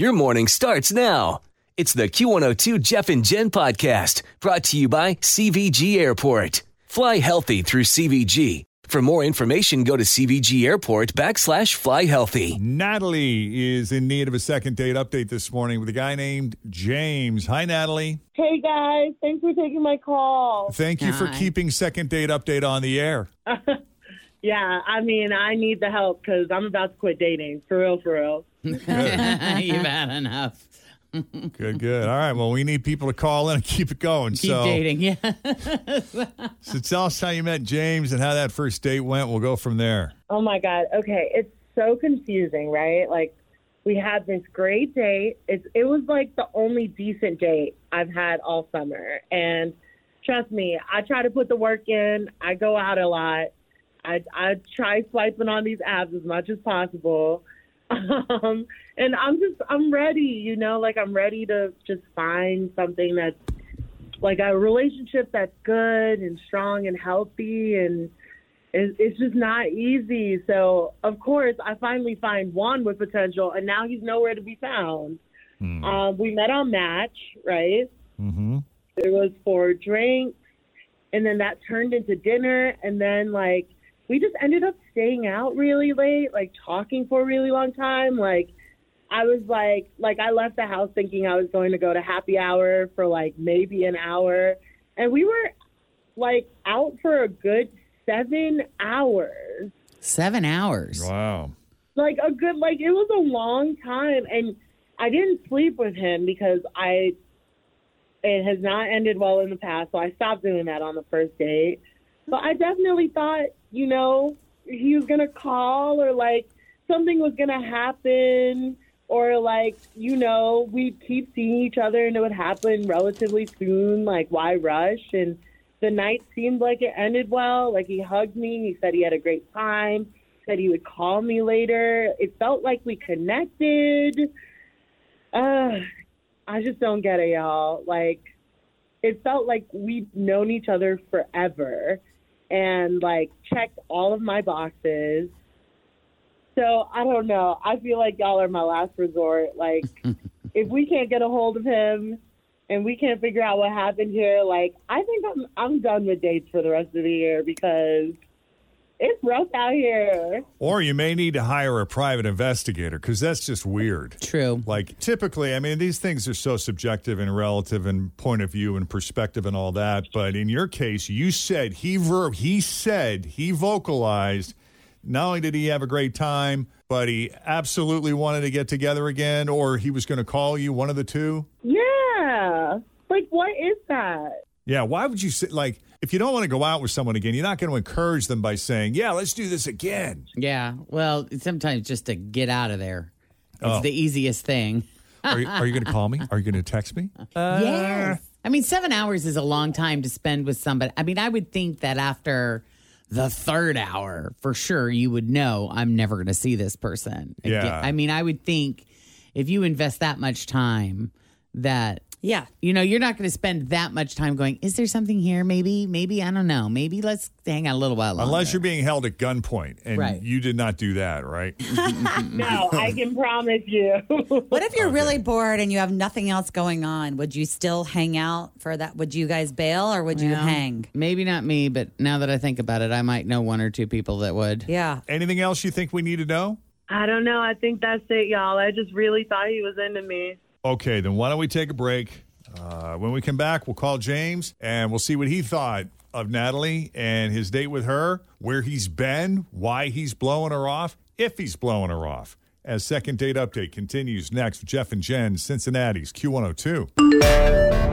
Your morning starts now. It's the Q102 Jeff and Jen podcast brought to you by CVG Airport. Fly healthy through CVG. For more information, go to CVG Airport backslash fly healthy. Natalie is in need of a second date update this morning with a guy named James. Hi, Natalie. Hey guys, thanks for taking my call. Thank you for Hi. keeping second date update on the air. Yeah, I mean, I need the help because I'm about to quit dating. For real, for real. You've had enough. Good, good. All right. Well, we need people to call in and keep it going. Keep so, dating. Yeah. so tell us how you met James and how that first date went. We'll go from there. Oh my God. Okay, it's so confusing, right? Like, we had this great date. It's, it was like the only decent date I've had all summer. And trust me, I try to put the work in. I go out a lot. I, I try swiping on these apps as much as possible. Um, and I'm just, I'm ready, you know, like I'm ready to just find something that's like a relationship that's good and strong and healthy and it's, it's just not easy. So of course I finally find one with potential and now he's nowhere to be found. Um, we met on Match, right? Mm-hmm. It was for drinks, and then that turned into dinner, and then like we just ended up staying out really late, like talking for a really long time. Like I was like, like I left the house thinking I was going to go to happy hour for like maybe an hour, and we were like out for a good seven hours. Seven hours. Wow. like a good like it was a long time and I didn't sleep with him because I it has not ended well in the past, so I stopped doing that on the first date. But I definitely thought, you know, he was gonna call or like something was gonna happen or like, you know, we'd keep seeing each other and it would happen relatively soon, like why rush? And the night seemed like it ended well. Like he hugged me, he said he had a great time said he would call me later. It felt like we connected. Uh, I just don't get it, y'all. Like, it felt like we'd known each other forever and, like, checked all of my boxes. So, I don't know. I feel like y'all are my last resort. Like, if we can't get a hold of him and we can't figure out what happened here, like, I think I'm, I'm done with dates for the rest of the year because it's rough out here. Or you may need to hire a private investigator because that's just weird. True. Like typically, I mean, these things are so subjective and relative and point of view and perspective and all that. But in your case, you said he ver- he said he vocalized. Not only did he have a great time, but he absolutely wanted to get together again, or he was going to call you. One of the two. Yeah. Like, what is that? Yeah. Why would you say like if you don't want to go out with someone again, you're not going to encourage them by saying, "Yeah, let's do this again." Yeah. Well, sometimes just to get out of there. It's Oh. the easiest thing. Are you, are you going to call me? Are you going to text me? yes. I mean, seven hours is a long time to spend with somebody. I mean, I would think that after the third hour, for sure, you would know I'm never going to see this person. again. Yeah. I mean, I would think if you invest that much time, that Yeah. you know you're not going to spend that much time going. Is there something here? Maybe, maybe I don't know. Maybe let's hang out a little while longer. Unless you're being held at gunpoint, and Right. you did not do that, right? No, I can promise you. What if you're really bored and you have nothing else going on? Would you still hang out for that? Would you guys bail or would you Well, hang? Maybe not me, but now that I think about it, I might know one or two people that would. Yeah. Anything else you think we need to know? I don't know. I think that's it, y'all. I just really thought he was into me. Okay, then why don't we take a break? Uh, when we come back, we'll call James and we'll see what he thought of Natalie and his date with her, where he's been, why he's blowing her off, if he's blowing her off. As second date update continues next Jeff and Jen, Cincinnati's Q102.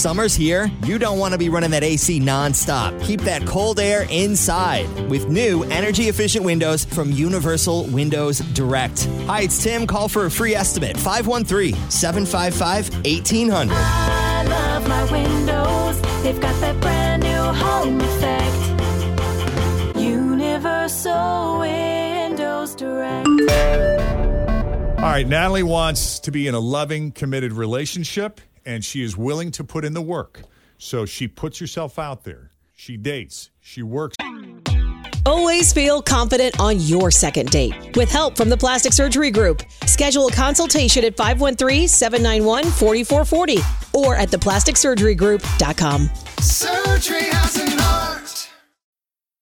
Summer's here. You don't want to be running that AC nonstop. Keep that cold air inside with new energy efficient windows from Universal Windows Direct. Hi, it's Tim. Call for a free estimate 513 755 1800. I love my windows. They've got that brand new home effect. Universal Windows Direct. All right, Natalie wants to be in a loving, committed relationship, and she is willing to put in the work. So she puts herself out there. She dates. She works. Always feel confident on your second date. With help from the Plastic Surgery Group, schedule a consultation at 513-791-4440 or at theplasticsurgerygroup.com. Surgery has an art.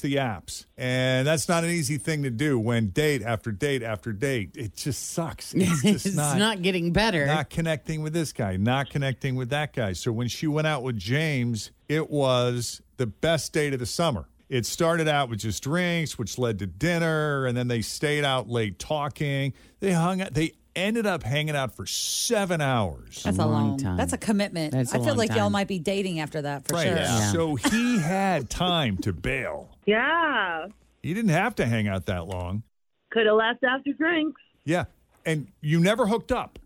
The apps. And that's not an easy thing to do when date after date after date. It just sucks. It's just it's not, not, getting better. not connecting with this guy, not connecting with that guy. So when she went out with James, it was the best date of the summer. It started out with just drinks, which led to dinner, and then they stayed out late talking. They hung out. They ended up hanging out for seven hours. That's a long long, time. That's a commitment. That's a I feel long like y'all might be dating after that for right. sure. Yeah. So he had time to bail. Yeah. He didn't have to hang out that long. Could have left after drinks. Yeah. And you never hooked up.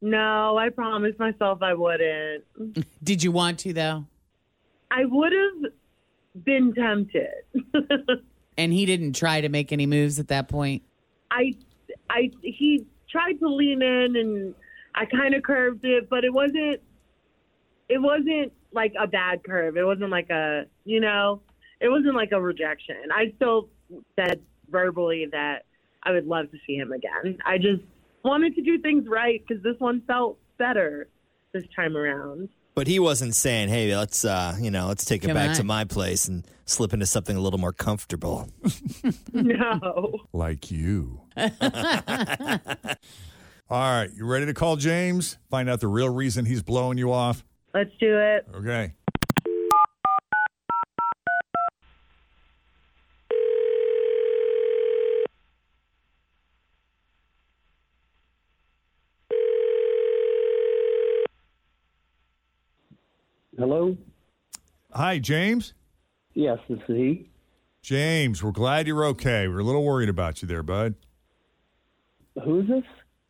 No, I promised myself I wouldn't. Did you want to though? I would have been tempted. And he didn't try to make any moves at that point. I, I, he tried to lean in, and I kind of curved it, but it wasn't. It wasn't like a bad curve. It wasn't like a, you know, it wasn't like a rejection. I still said verbally that I would love to see him again. I just wanted to do things right because this one felt better this time around. But he wasn't saying, "Hey, let's uh, you know, let's take it Come back to my place and slip into something a little more comfortable." No. Like you. All right. You ready to call James? Find out the real reason he's blowing you off? Let's do it. Okay. Hello? Hi, James. Yes, this is he. James, we're glad you're okay. We're a little worried about you there, bud. Who is this?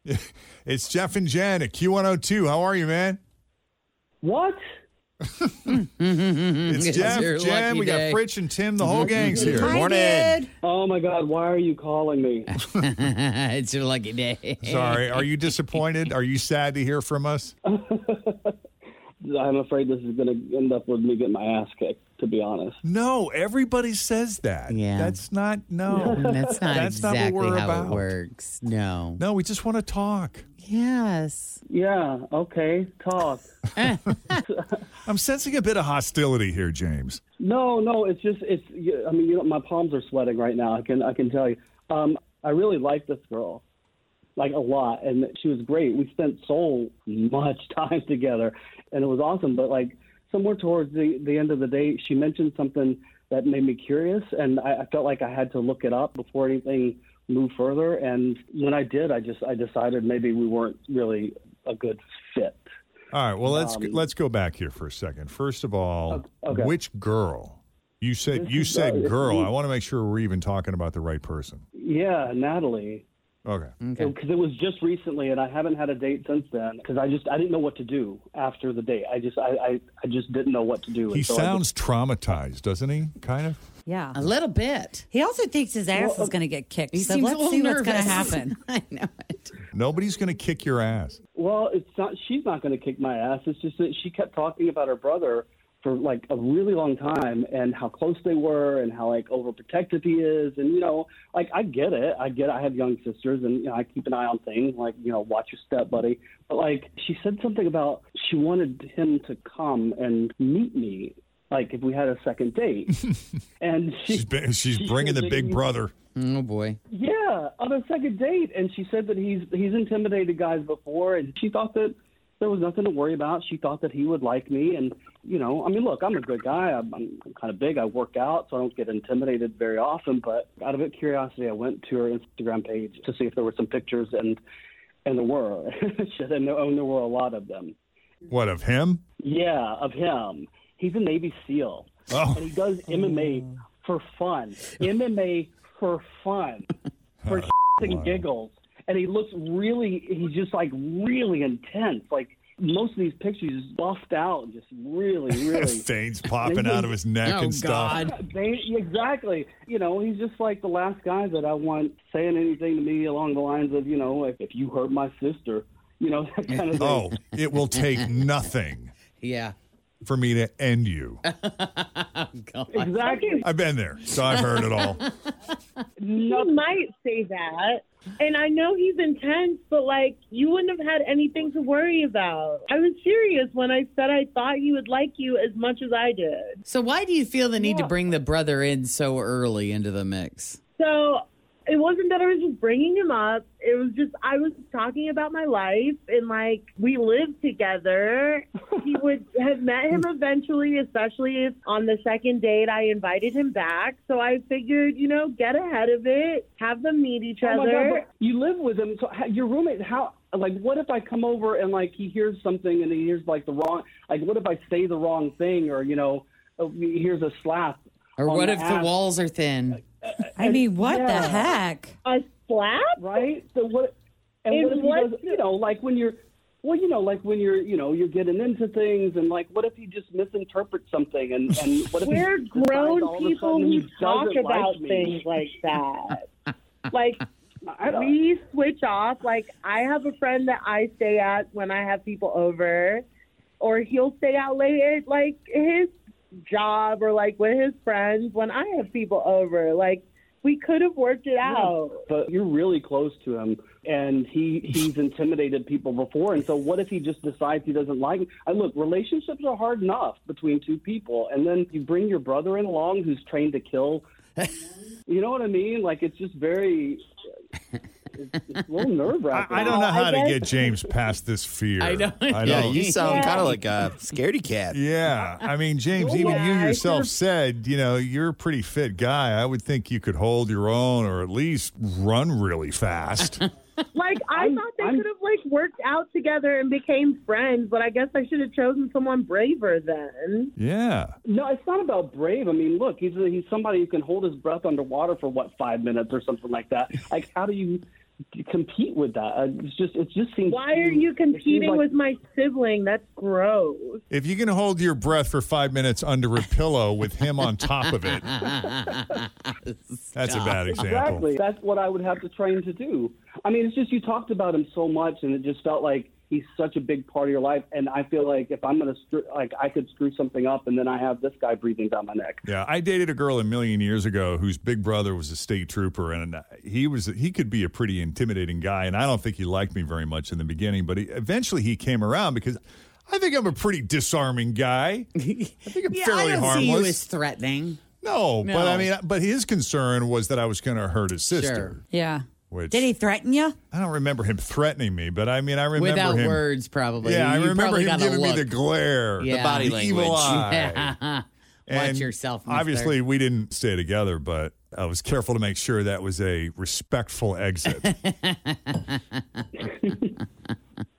It's Jeff and Jen at Q102. How are you, man? What? It's It's Jeff, your Jen. lucky We got day. Fritch and Tim. The whole gang's here. Hi, Morning. dude. Oh my God, why are you calling me? it's your lucky day. Sorry. Are you disappointed? Are you sad to hear from us? I'm afraid this is going to end up with me getting my ass kicked, to be honest. No, everybody says that. Yeah. That's not, no. That's not That's not what exactly we're how about. it works. No. No, we just want to talk. Yes. Yeah, okay, talk. I'm sensing a bit of hostility here, James. No, no, it's just, it's, I mean, you know, my palms are sweating right now. I can, I can tell you. Um, I really like this girl, like a lot, and she was great. We spent so much time together, and it was awesome. But like somewhere towards the the end of the day, she mentioned something that made me curious, and I, I felt like I had to look it up before anything moved further. And when I did, I just I decided maybe we weren't really a good fit. All right. Well, let's Um, let's go back here for a second. First of all, Okay. which girl? You said This you is, said uh, girl. I want to make sure we're even talking about the right person. Yeah, Natalie. Okay. Okay. because it was just recently and i haven't had a date since then because i just i didn't know what to do after the date i just i i, I just didn't know what to do He so I sounds traumatized, doesn't he? Kind of. Yeah. A little bit. He also thinks his ass Well, is going to get kicked. He so seems a let's little see what's going to happen. I know it. Nobody's going to kick your ass. Well, it's not. She's not going to kick my ass. It's just that she kept talking about her brother for like a really long time and how close they were and how like overprotective he is and you know like I get it I get it. I have young sisters and you know I keep an eye on things like you know watch your step buddy but like she said something about she wanted him to come and meet me like if we had a second date and she, She's, been, she's she bringing the big brother. Oh boy. yeah, on a second date, and she said that he's he's intimidated guys before, and she thought that there was nothing to worry about. She thought that he would like me, and you know, I mean, look, I'm a good guy. I'm, I'm kind of big. I work out, so I don't get intimidated very often. But out of curiosity, I went to her Instagram page to see if there were some pictures, and and there were. Shit, and there, and there were a lot of them. What, of him? Yeah, of him. He's a Navy SEAL, Oh. and he does MMA oh. for fun. MMA for fun, for shits and giggles. And he looks really. He's just like really intense. Like most of these pictures, he's buffed out, and just really, really. Veins popping out of his neck Oh, and stuff. They, exactly. You know, he's just like the last guy that I want saying anything to me along the lines of, you know, like if you hurt my sister, you know, that kind of thing. Oh, it will take nothing Yeah. for me to end you. Oh, exactly. I've been there, so I've heard it all. He might say that. And I know he's intense, but like you wouldn't have had anything to worry about. I was serious when I said I thought he would like you as much as I did. So why do you feel the need to bring the brother in so early into the mix? So it wasn't that I was just bringing him up. It was just I was talking about my life and like we lived together. he would have met him eventually, especially if on the second date I invited him back. So I figured, you know, get ahead of it, have them meet each Oh my other. God, you live with him, so your roommate. How like what if I come over and like he hears something and he hears like the wrong like what if I say the wrong thing or you know uh, he hears a slap Or what the if the walls are thin? I mean, what the heck? A slap? right? So what? And And what if he what- does? You know, like when you're. Well, you know, like when you're, you know, you're getting into things, and like, what if he just misinterprets something, and and what if We're grown all of a people who talk about like things like that. like I we switch off. Like I have a friend that I stay at when I have people over, or he'll stay out late at like his job or like with his friends when I have people over. Like we could have worked it out. but you're really close to him, and he he's intimidated people before. And so, what if he just decides he doesn't like? I look, relationships are hard enough between two people, and then you bring your brother in along who's trained to kill. you know what I mean? Like it's just very. It's, it's a little nerve I, wracking. I don't know how to guess- get James past this fear. I know. I Yeah, you sound Yeah. kind of like a scaredy cat. Yeah, I mean, James, even you Yeah, I yourself should've- said, you know, you're a pretty fit guy. I would think you could hold your own or at least run really fast. Like I I'm- thought they could have like worked out together and became friends, but I guess I should have chosen someone braver then. yeah. No, it's not about brave. I mean, look, he's a, he's somebody who can hold his breath underwater for what five minutes or something like that. Like, how do you compete with that? Uh, It's just it just seems. Why are you competing like- with my sibling? That's gross. If you can hold your breath for five minutes under a pillow with him on top of it, that's a bad example. Exactly. That's what I would have to train to do. I mean, it's just you talked about him so much, and it just felt like he's such a big part of your life. And I feel like if I'm gonna screw, like I could screw something up, and then I have this guy breathing down my neck. Yeah, I dated a girl a million years ago whose big brother was a state trooper, and uh, he was he could be a pretty intimidating guy. And I don't think he liked me very much in the beginning, but he, eventually he came around because I think I'm a pretty disarming guy. I think I'm Yeah, fairly I don't harmless. see you as threatening. no, but I mean, but his concern was that I was going to hurt his sister. Sure. Yeah. Which Did he threaten you? I don't remember him threatening me, but I mean, I remember Without him. words, probably. Yeah, I remember him got a giving me the glare, Yeah. The body the evil language. eye. Watch yourself. mister. Obviously, we didn't stay together, but I was careful to make sure that was a respectful exit.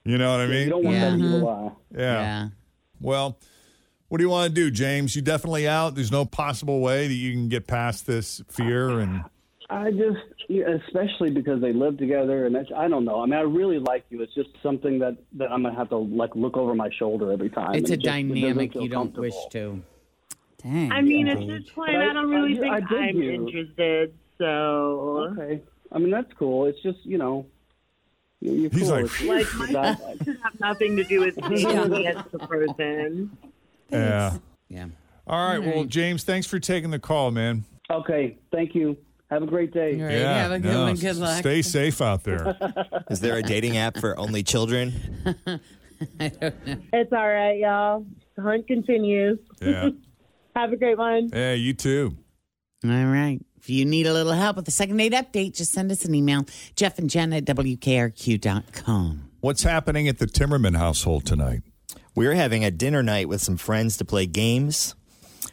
you know what I You mean? don't want Yeah. that evil eye. Yeah. Yeah. Well, what do you want to do, James? You definitely out. There's no possible way that you can get past this fear and. I just, especially because they live together, and it's, I don't know. I mean, I really like you. It's just something that that I'm gonna have to like look over my shoulder every time. It's a just- dynamic feel you don't wish to. Dang. I mean, at this point, I- I, don't really I- think I I'm you. interested. So, Okay. I mean, that's cool. It's just, you know, you're you're He's cool. like, It's- like, my that- thoughts should have nothing to do with me as the person. Yeah. Yeah. All right. Well, James, thanks for taking the call, man. okay. Thank you. Have a great day. All right. yeah. have a good no, one. Good luck. Stay safe out there. Is there a dating app for only children? It's all right, y'all. The hunt continues. Yeah. Have a great one. Yeah, you too. All right. If you need a little help with the second date update, just send us an email, Jeff and Jen at WKRQ.com. What's happening at the Timmerman household tonight? We're having a dinner night with some friends to play games,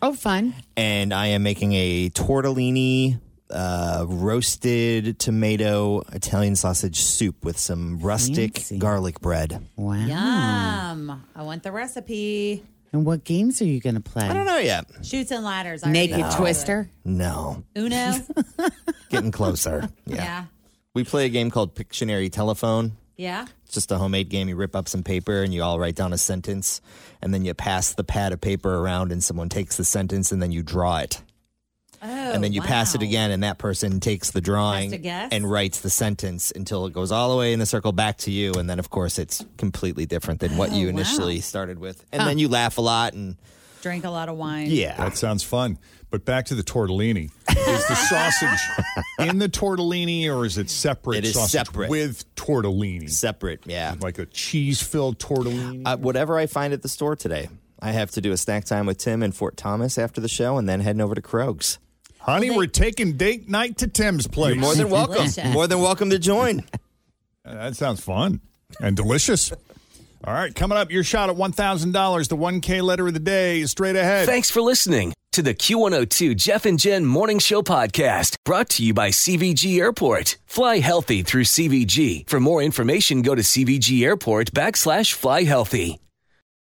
Oh, fun. and I am making a tortellini uh, roasted tomato Italian sausage soup with some rustic Fancy. garlic bread. Wow. Yum. I want the recipe. And what games are you going to play? I don't know yet. Chutes and ladders. I already Naked know. Twister? No, Uno. getting closer. Yeah. yeah. We play a game called Pictionary Telephone. Yeah. It's just a homemade game. You rip up some paper and you all write down a sentence, and then you pass the pad of paper around, and someone takes the sentence, and then you draw it. Oh, and then you pass it again, and that person takes the drawing Has to guess? and writes the sentence until it goes all the way in the circle back to you. And then, of course, it's completely different than what Oh, you wow. initially started with. And then you laugh a lot, and Drink a lot of wine. yeah, That sounds fun. But back to the tortellini. Is the sausage in the tortellini or is it separate It is sausage separate. with tortellini? separate. Yeah, Like a cheese filled tortellini? uh, whatever I find at the store today. I have to do a snack time with Tim in Fort Thomas after the show, and then heading over to Krogs. Honey, we're taking date night to Tim's place. You're more than welcome. More than welcome to join. Uh, that sounds fun and delicious. All right, coming up, your shot at $1,000. The 1K letter of the day is straight ahead. Thanks for listening to the Q102 Jeff and Jen Morning Show podcast brought to you by CVG Airport. Fly healthy through CVG. For more information, go to CVG Airport backslash fly healthy.